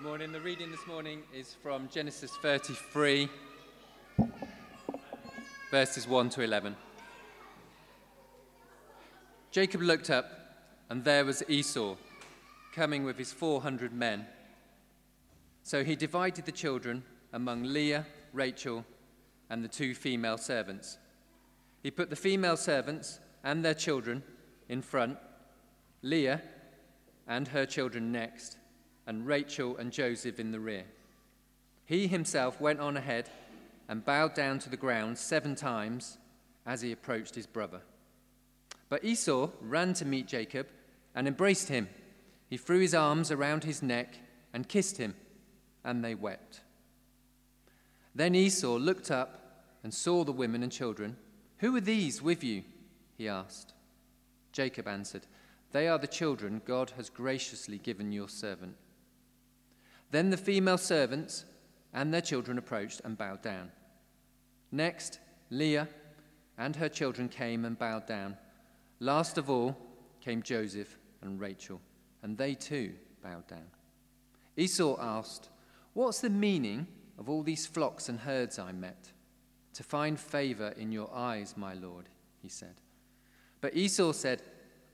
Good morning. The reading this morning is from Genesis 33, verses 1 to 11. Jacob looked up, and there was Esau coming with his 400 men. So he divided the children among Leah, Rachel, and the two female servants. He put the female servants and their children in front, Leah and her children next, and Rachel and Joseph in the rear. He himself went on ahead and bowed down to the ground seven times as he approached his brother. But Esau ran to meet Jacob and embraced him. He threw his arms around his neck and kissed him, and they wept. Then Esau looked up and saw the women and children. Who are these with you? he asked. Jacob answered, They are the children God has graciously given your servant. Then the female servants and their children approached and bowed down. Next, Leah and her children came and bowed down. Last of all came Joseph and Rachel, and they too bowed down. Esau asked, What's the meaning of all these flocks and herds I met? To find favor in your eyes, my lord, he said. But Esau said,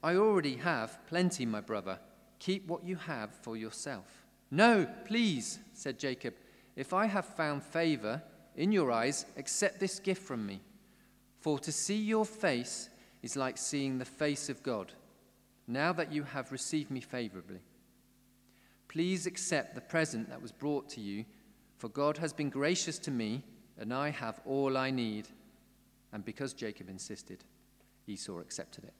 I already have plenty, my brother. Keep what you have for yourself. No, please, said Jacob. If I have found favor in your eyes, accept this gift from me. For to see your face is like seeing the face of God, now that you have received me favorably. Please accept the present that was brought to you, for God has been gracious to me, and I have all I need. And because Jacob insisted, Esau accepted it.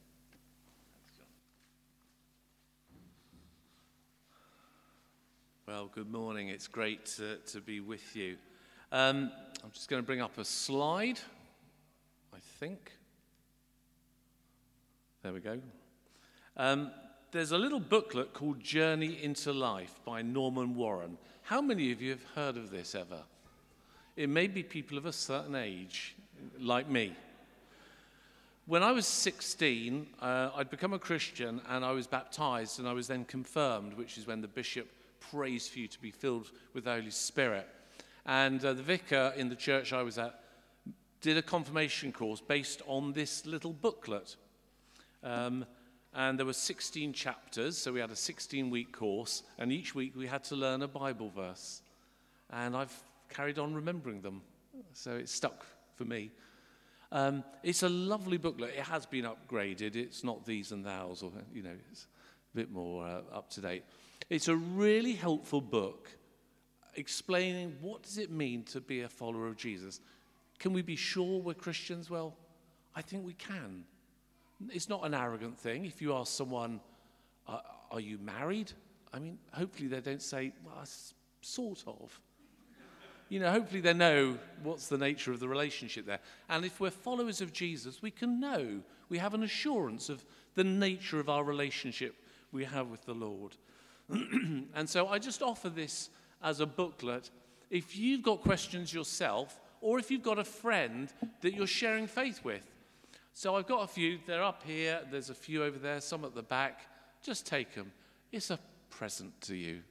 Well, good morning. It's great to, to be with you. Um, I'm just going to bring up a slide, I think. There we go. Um, there's a little booklet called Journey into Life by Norman Warren. How many of you have heard of this ever? It may be people of a certain age, like me. When I was 16, uh, I'd become a Christian and I was baptized and I was then confirmed, which is when the bishop prays for you to be filled with the Holy Spirit. And uh, the vicar in the church I was at did a confirmation course based on this little booklet. Um, and there were 16 chapters, so we had a 16 week course, and each week we had to learn a Bible verse. And I've carried on remembering them, so it stuck for me. Um, it's a lovely booklet. It has been upgraded. It's not these and thous, or, you know, it's a bit more uh, up to date. It's a really helpful book explaining what does it mean to be a follower of Jesus. Can we be sure we're Christians? Well, I think we can. It's not an arrogant thing. If you ask someone, uh, Are you married? I mean, hopefully they don't say, Well, sort of. You know, hopefully they know what's the nature of the relationship there. And if we're followers of Jesus, we can know, we have an assurance of the nature of our relationship we have with the Lord. and so I just offer this as a booklet. If you've got questions yourself, or if you've got a friend that you're sharing faith with. So I've got a few. They're up here. There's a few over there, some at the back. Just take them. It's a present to you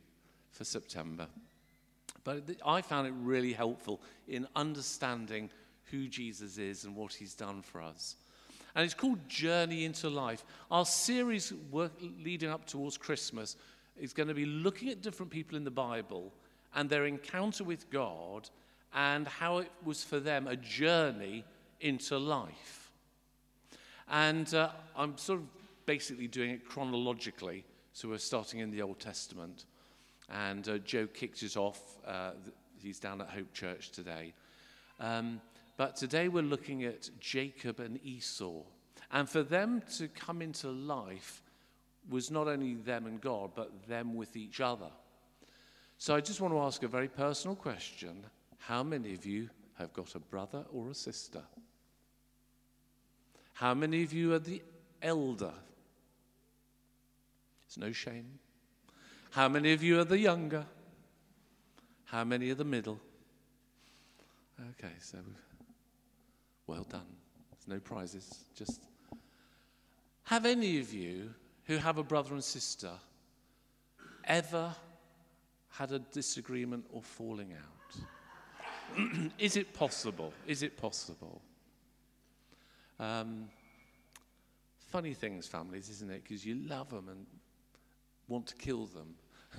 for September. But I found it really helpful in understanding who Jesus is and what he's done for us. And it's called Journey into Life. Our series leading up towards Christmas is going to be looking at different people in the Bible and their encounter with God and how it was for them a journey into life. And uh, I'm sort of basically doing it chronologically. So we're starting in the Old Testament. And uh, Joe kicked it off. Uh, he's down at Hope Church today. Um, but today we're looking at Jacob and Esau. And for them to come into life was not only them and God, but them with each other. So I just want to ask a very personal question How many of you have got a brother or a sister? How many of you are the elder? It's no shame. How many of you are the younger? How many are the middle? Okay, so well done. There's no prizes. Just have any of you who have a brother and sister ever had a disagreement or falling out? Is it possible? Is it possible? Um, funny things, families, isn't it? Because you love them and want to kill them.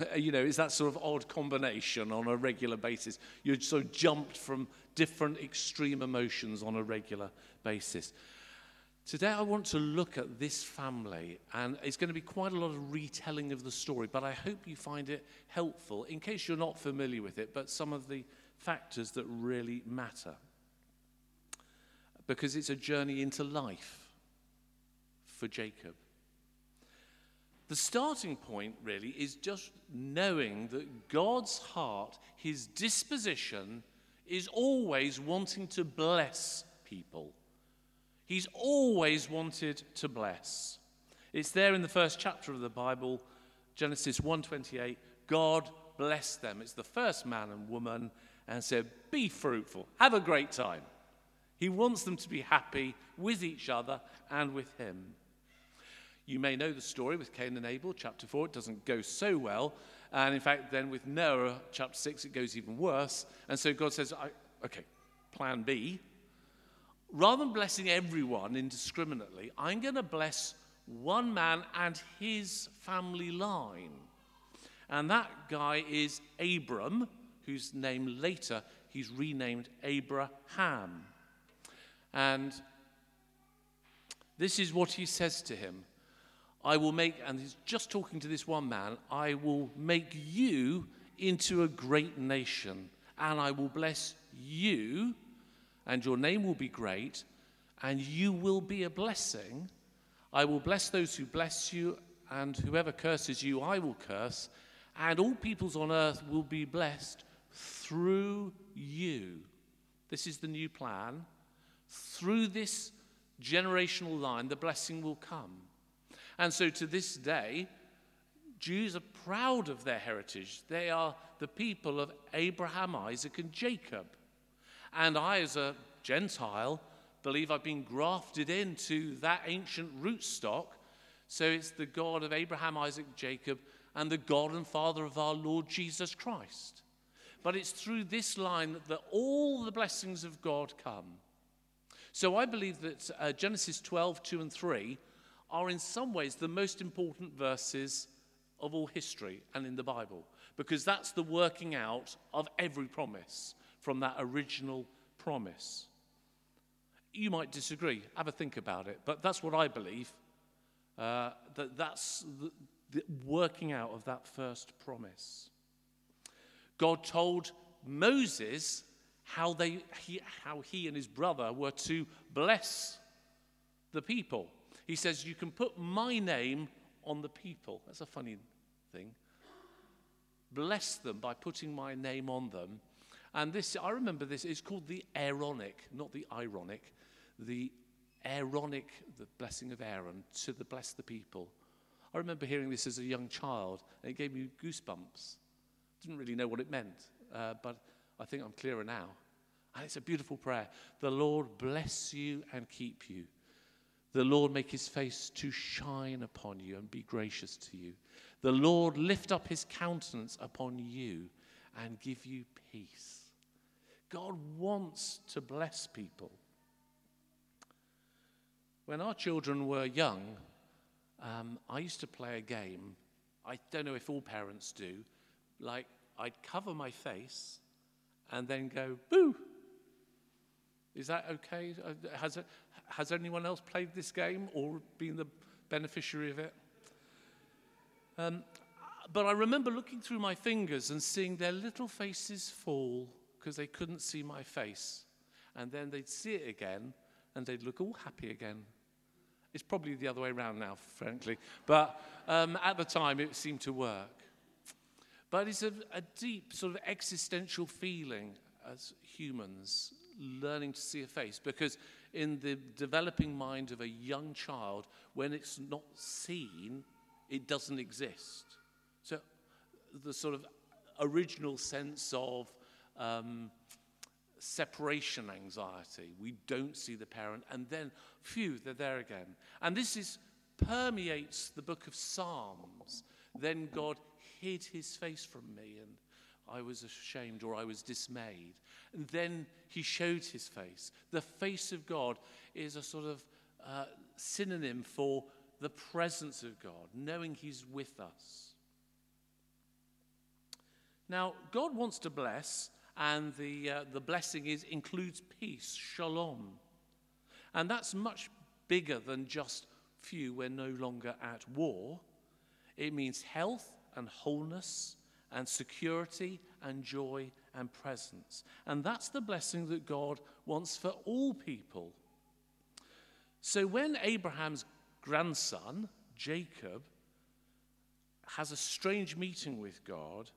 you know, it's that sort of odd combination on a regular basis. You're so jumped from different extreme emotions on a regular basis. Today, I want to look at this family, and it's going to be quite a lot of retelling of the story, but I hope you find it helpful in case you're not familiar with it, but some of the factors that really matter. Because it's a journey into life for Jacob. The starting point really is just knowing that God's heart, his disposition, is always wanting to bless people. He's always wanted to bless. It's there in the first chapter of the Bible, Genesis 1:28. God blessed them. It's the first man and woman and said, "Be fruitful. Have a great time." He wants them to be happy with each other and with him. You may know the story with Cain and Abel, chapter 4. It doesn't go so well. And in fact, then with Noah, chapter 6, it goes even worse. And so God says, okay, plan B. Rather than blessing everyone indiscriminately, I'm going to bless one man and his family line. And that guy is Abram, whose name later he's renamed Abraham. And this is what he says to him I will make, and he's just talking to this one man, I will make you into a great nation, and I will bless you, and your name will be great, and you will be a blessing. I will bless those who bless you, and whoever curses you, I will curse, and all peoples on earth will be blessed through you. This is the new plan. Through this generational line, the blessing will come. And so to this day, Jews are proud of their heritage. They are the people of Abraham, Isaac, and Jacob. And I, as a Gentile, believe I've been grafted into that ancient rootstock. So it's the God of Abraham, Isaac, Jacob, and the God and Father of our Lord Jesus Christ. But it's through this line that all the blessings of God come. So I believe that uh, Genesis 12, 2 and 3 are in some ways the most important verses of all history and in the Bible, because that's the working out of every promise from that original promise. You might disagree, have a think about it, but that's what I believe. Uh, that that's the, the working out of that first promise. God told Moses how, they, he, how he and his brother were to bless the people. He says, You can put my name on the people. That's a funny thing. Bless them by putting my name on them. And this, I remember this, it's called the Aaronic, not the ironic, the Aaronic, the blessing of Aaron, to the bless the people. I remember hearing this as a young child, and it gave me goosebumps. Didn't really know what it meant, uh, but I think I'm clearer now. And it's a beautiful prayer. The Lord bless you and keep you. The Lord make his face to shine upon you and be gracious to you. The Lord lift up his countenance upon you and give you peace. God wants to bless people. When our children were young, um, I used to play a game. I don't know if all parents do. Like, I'd cover my face and then go, boo. Is that okay? Uh, has, has anyone else played this game or been the beneficiary of it? Um, but I remember looking through my fingers and seeing their little faces fall because they couldn't see my face. And then they'd see it again and they'd look all happy again. It's probably the other way around now, frankly. But um, at the time, it seemed to work. But it's a, a deep sort of existential feeling as humans learning to see a face because in the developing mind of a young child, when it's not seen, it doesn't exist. So the sort of original sense of um, separation anxiety, we don't see the parent, and then, phew, they're there again. And this is permeates the book of Psalms. Then God hid his face from me, and I was ashamed or I was dismayed. And then he showed his face. The face of God is a sort of uh, synonym for the presence of God, knowing he's with us. Now, God wants to bless, and the, uh, the blessing is, includes peace, shalom. And that's much bigger than just few, we're no longer at war. It means health and wholeness and security and joy and presence. And that's the blessing that God wants for all people. So when Abraham's grandson, Jacob, has a strange meeting with God,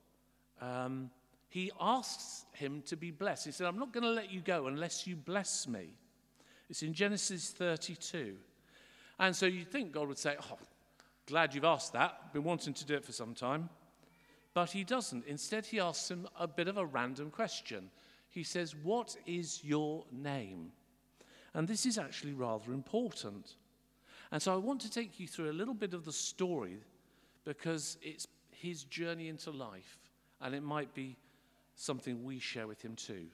um, he asks him to be blessed. He said, I'm not going to let you go unless you bless me. It's in Genesis 32. And so you'd think God would say, Oh, glad you've asked that. Been wanting to do it for some time. But he doesn't. Instead, he asks him a bit of a random question. He says, What is your name? And this is actually rather important. And so I want to take you through a little bit of the story because it's his journey into life and it might be something we share with him too.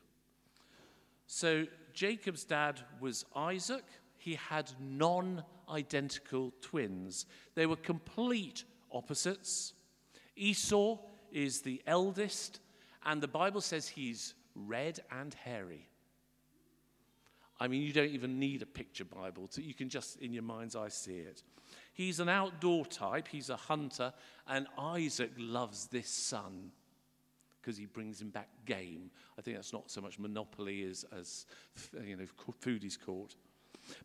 So Jacob's dad was Isaac. He had non identical twins, they were complete opposites. Esau is the eldest, and the Bible says he's red and hairy. I mean, you don't even need a picture Bible. To, you can just, in your mind's eye, see it. He's an outdoor type, he's a hunter, and Isaac loves this son because he brings him back game. I think that's not so much monopoly as, as you know, foodies caught.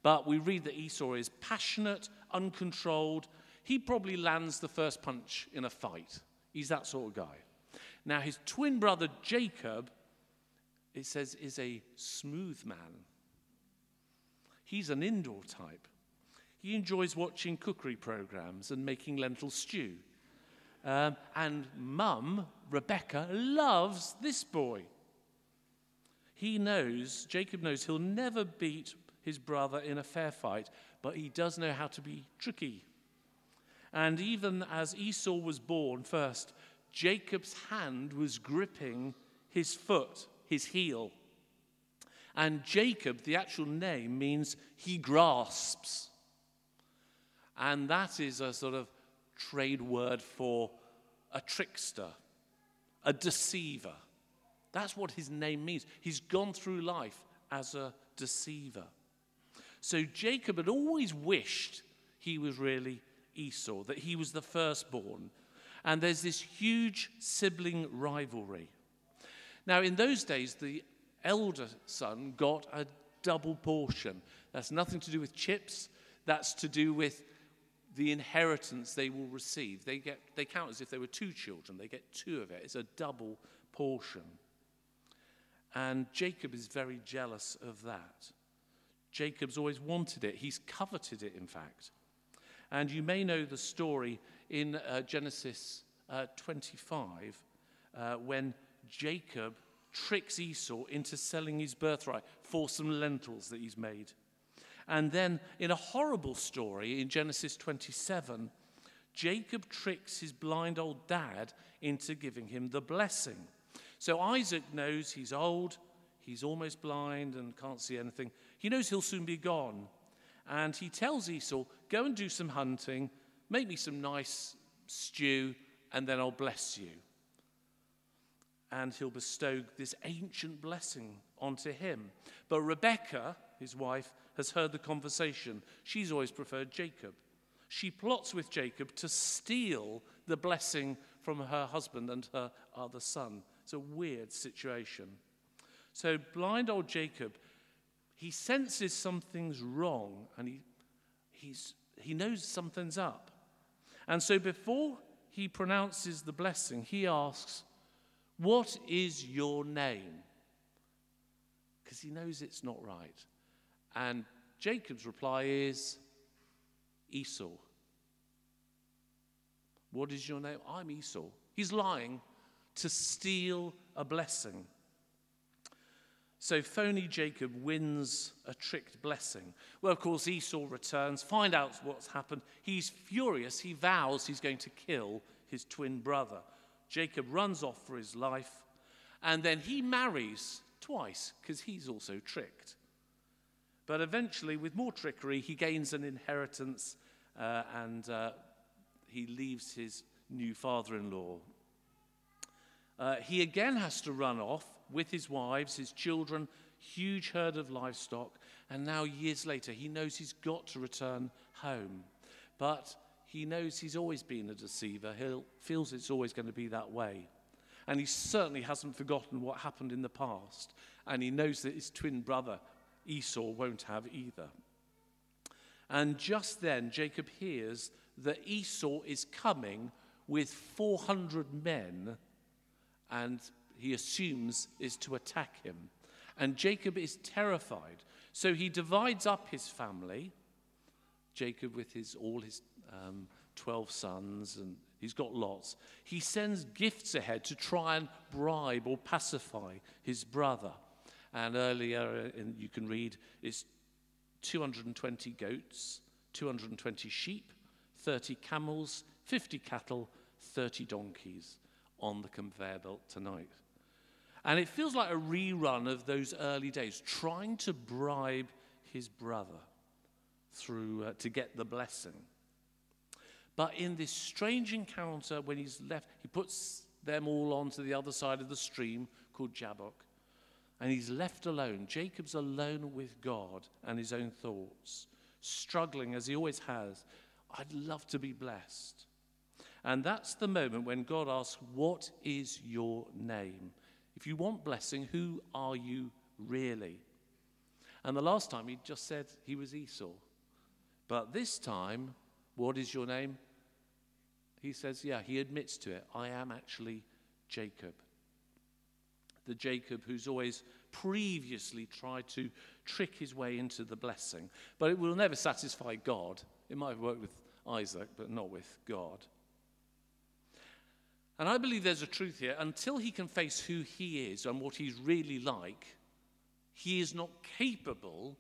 But we read that Esau is passionate, uncontrolled. He probably lands the first punch in a fight. He's that sort of guy. Now, his twin brother Jacob, it says, is a smooth man. He's an indoor type. He enjoys watching cookery programs and making lentil stew. Um, and mum, Rebecca, loves this boy. He knows, Jacob knows, he'll never beat his brother in a fair fight, but he does know how to be tricky. And even as Esau was born first, Jacob's hand was gripping his foot, his heel. And Jacob, the actual name, means he grasps. And that is a sort of trade word for a trickster, a deceiver. That's what his name means. He's gone through life as a deceiver. So Jacob had always wished he was really Esau, that he was the firstborn. And there's this huge sibling rivalry. Now, in those days, the elder son got a double portion. That's nothing to do with chips, that's to do with the inheritance they will receive. They, get, they count as if they were two children, they get two of it. It's a double portion. And Jacob is very jealous of that. Jacob's always wanted it, he's coveted it, in fact. And you may know the story in uh, Genesis uh, 25 uh, when Jacob tricks Esau into selling his birthright for some lentils that he's made. And then, in a horrible story in Genesis 27, Jacob tricks his blind old dad into giving him the blessing. So Isaac knows he's old, he's almost blind and can't see anything. He knows he'll soon be gone. And he tells Esau, Go and do some hunting, make me some nice stew, and then I'll bless you. And he'll bestow this ancient blessing onto him. But Rebekah, his wife, has heard the conversation. She's always preferred Jacob. She plots with Jacob to steal the blessing from her husband and her other son. It's a weird situation. So, blind old Jacob, he senses something's wrong and he, he's, he knows something's up. And so, before he pronounces the blessing, he asks, What is your name? Because he knows it's not right. And Jacob's reply is Esau. What is your name? I'm Esau. He's lying to steal a blessing. So phony Jacob wins a tricked blessing. Well, of course, Esau returns, find out what's happened. He's furious. He vows he's going to kill his twin brother. Jacob runs off for his life, and then he marries twice because he's also tricked. But eventually, with more trickery, he gains an inheritance uh, and uh, he leaves his new father in law. Uh, he again has to run off with his wives, his children, huge herd of livestock, and now, years later, he knows he's got to return home. But he knows he's always been a deceiver. He feels it's always going to be that way. And he certainly hasn't forgotten what happened in the past. And he knows that his twin brother, Esau, won't have either. And just then, Jacob hears that Esau is coming with 400 men, and he assumes is to attack him. And Jacob is terrified. So he divides up his family, Jacob with his, all his um, 12 sons, and he's got lots. He sends gifts ahead to try and bribe or pacify his brother. And earlier, uh, in, you can read, it's 220 goats, 220 sheep, 30 camels, 50 cattle, 30 donkeys on the conveyor belt tonight. And it feels like a rerun of those early days, trying to bribe his brother through uh, to get the blessing. But in this strange encounter, when he's left, he puts them all onto the other side of the stream called Jabbok. And he's left alone. Jacob's alone with God and his own thoughts, struggling as he always has. I'd love to be blessed. And that's the moment when God asks, What is your name? If you want blessing, who are you really? And the last time he just said he was Esau. But this time, what is your name? He says, yeah, he admits to it. I am actually Jacob. The Jacob who's always previously tried to trick his way into the blessing. But it will never satisfy God. It might have worked with Isaac, but not with God. And I believe there's a truth here. Until he can face who he is and what he's really like, he is not capable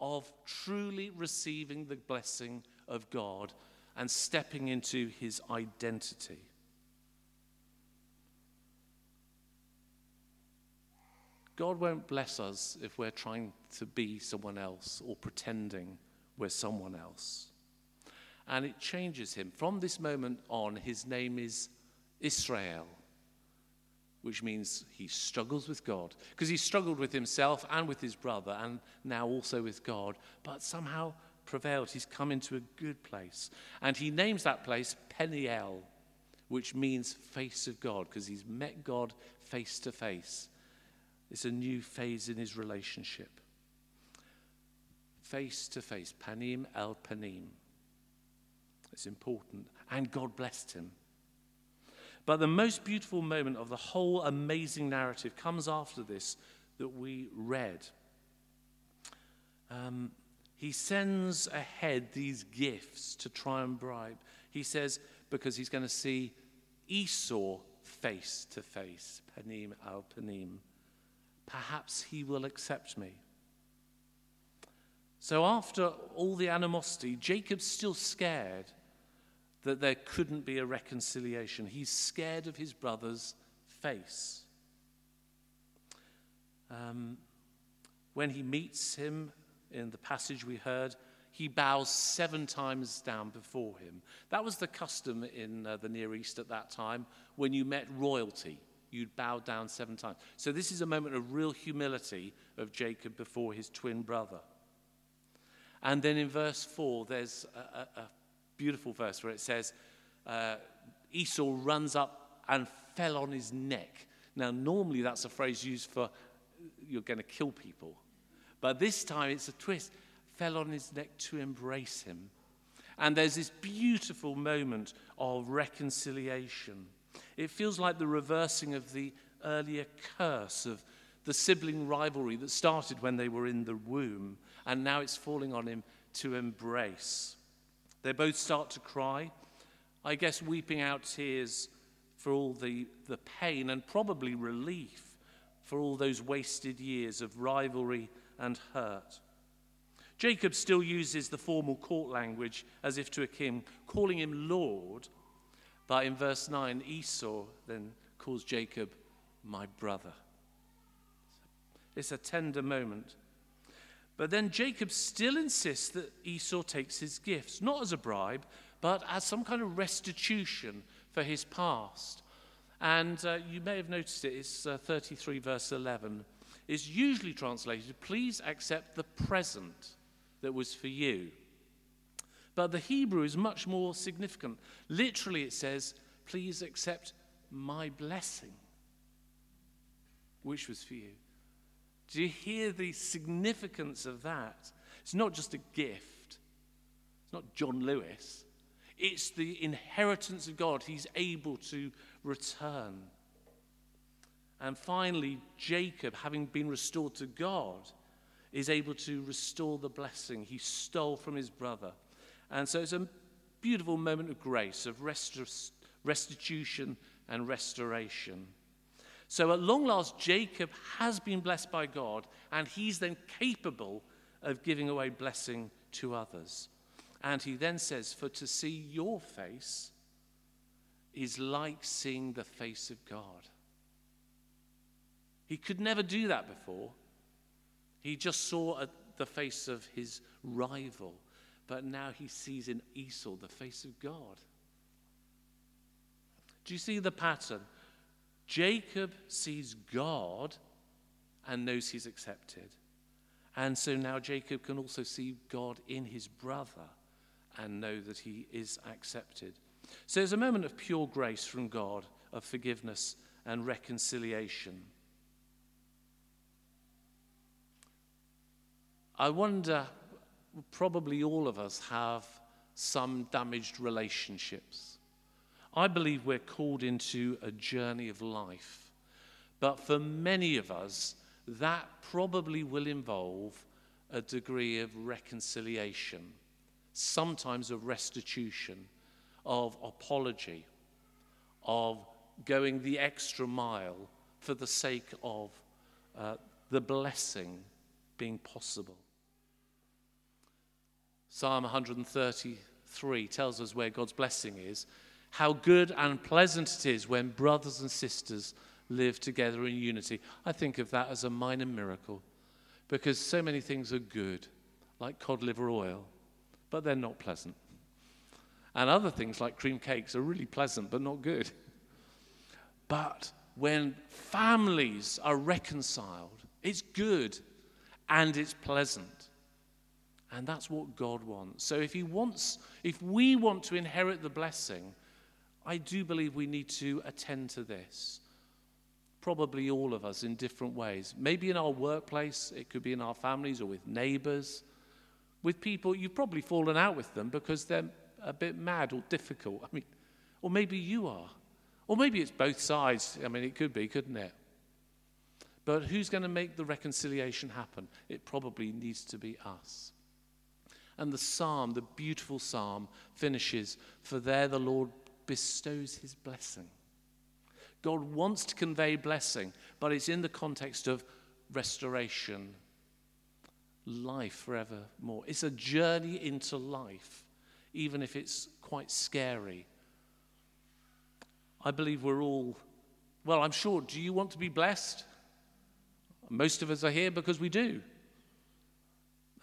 of truly receiving the blessing of God and stepping into his identity. God won't bless us if we're trying to be someone else or pretending we're someone else. And it changes him. From this moment on, his name is Israel, which means he struggles with God. Because he struggled with himself and with his brother, and now also with God, but somehow prevailed. He's come into a good place. And he names that place Peniel, which means face of God, because he's met God face to face. It's a new phase in his relationship. Face to face, Panim el Panim. It's important. And God blessed him. But the most beautiful moment of the whole amazing narrative comes after this that we read. Um, he sends ahead these gifts to try and bribe. He says, because he's going to see Esau face to face, panim al panim. Perhaps he will accept me. So, after all the animosity, Jacob's still scared that there couldn't be a reconciliation. He's scared of his brother's face. Um, when he meets him in the passage we heard, he bows seven times down before him. That was the custom in uh, the Near East at that time. When you met royalty, you'd bow down seven times. So, this is a moment of real humility of Jacob before his twin brother. And then in verse 4, there's a, a, a beautiful verse where it says, uh, Esau runs up and fell on his neck. Now, normally that's a phrase used for you're going to kill people. But this time it's a twist fell on his neck to embrace him. And there's this beautiful moment of reconciliation. It feels like the reversing of the earlier curse of the sibling rivalry that started when they were in the womb, and now it's falling on him to embrace. They both start to cry, I guess weeping out tears for all the, the pain and probably relief for all those wasted years of rivalry and hurt. Jacob still uses the formal court language as if to a king, calling him Lord, But in verse 9, Esau then calls Jacob my brother. It's a tender moment. But then Jacob still insists that Esau takes his gifts, not as a bribe, but as some kind of restitution for his past. And uh, you may have noticed it, it's uh, 33, verse 11. It's usually translated, please accept the present that was for you. But the Hebrew is much more significant. Literally, it says, please accept my blessing, which was for you. Do you hear the significance of that? It's not just a gift, it's not John Lewis. It's the inheritance of God he's able to return. And finally, Jacob, having been restored to God, is able to restore the blessing he stole from his brother. And so it's a beautiful moment of grace, of restitution and restoration. So at long last, Jacob has been blessed by God, and he's then capable of giving away blessing to others. And he then says, For to see your face is like seeing the face of God. He could never do that before. He just saw a, the face of his rival, but now he sees in Esau the face of God. Do you see the pattern? Jacob sees God and knows he's accepted. And so now Jacob can also see God in his brother and know that he is accepted. So there's a moment of pure grace from God, of forgiveness and reconciliation. I wonder, probably all of us have some damaged relationships. I believe we're called into a journey of life. But for many of us, that probably will involve a degree of reconciliation, sometimes of restitution, of apology, of going the extra mile for the sake of uh, the blessing being possible. Psalm 133 tells us where God's blessing is, how good and pleasant it is when brothers and sisters live together in unity. I think of that as a minor miracle because so many things are good, like cod liver oil, but they're not pleasant. And other things like cream cakes are really pleasant, but not good. But when families are reconciled, it's good and it's pleasant. And that's what God wants. So if he wants if we want to inherit the blessing, I do believe we need to attend to this. Probably all of us in different ways. Maybe in our workplace, it could be in our families or with neighbors, with people you've probably fallen out with them because they're a bit mad or difficult. I mean, or maybe you are. Or maybe it's both sides. I mean, it could be, couldn't it? But who's going to make the reconciliation happen? It probably needs to be us. And the psalm, the beautiful psalm, finishes For there the Lord bestows his blessing. God wants to convey blessing, but it's in the context of restoration, life forevermore. It's a journey into life, even if it's quite scary. I believe we're all, well, I'm sure, do you want to be blessed? Most of us are here because we do.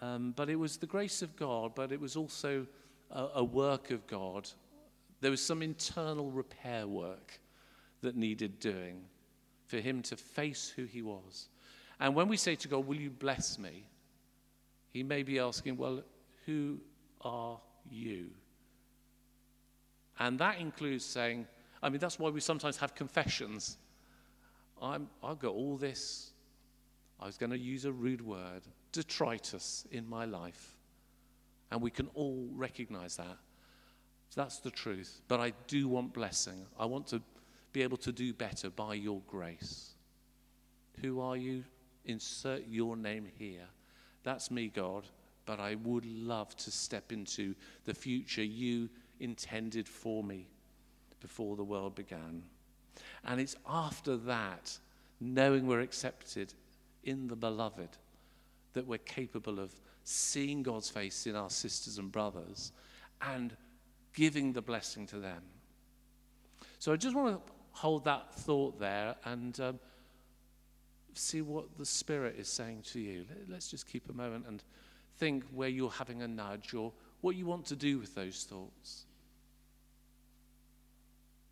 Um, but it was the grace of God, but it was also a, a work of God. There was some internal repair work that needed doing for him to face who he was. And when we say to God, Will you bless me? He may be asking, Well, who are you? And that includes saying, I mean, that's why we sometimes have confessions. I'm, I've got all this. I was going to use a rude word detritus in my life. And we can all recognize that. That's the truth. But I do want blessing. I want to be able to do better by your grace. Who are you? Insert your name here. That's me, God. But I would love to step into the future you intended for me before the world began. And it's after that, knowing we're accepted in the beloved, that we're capable of seeing God's face in our sisters and brothers and giving the blessing to them. So I just want to hold that thought there and um, see what the Spirit is saying to you. Let- Let's just keep a moment and think where you're having a nudge or what you want to do with those thoughts.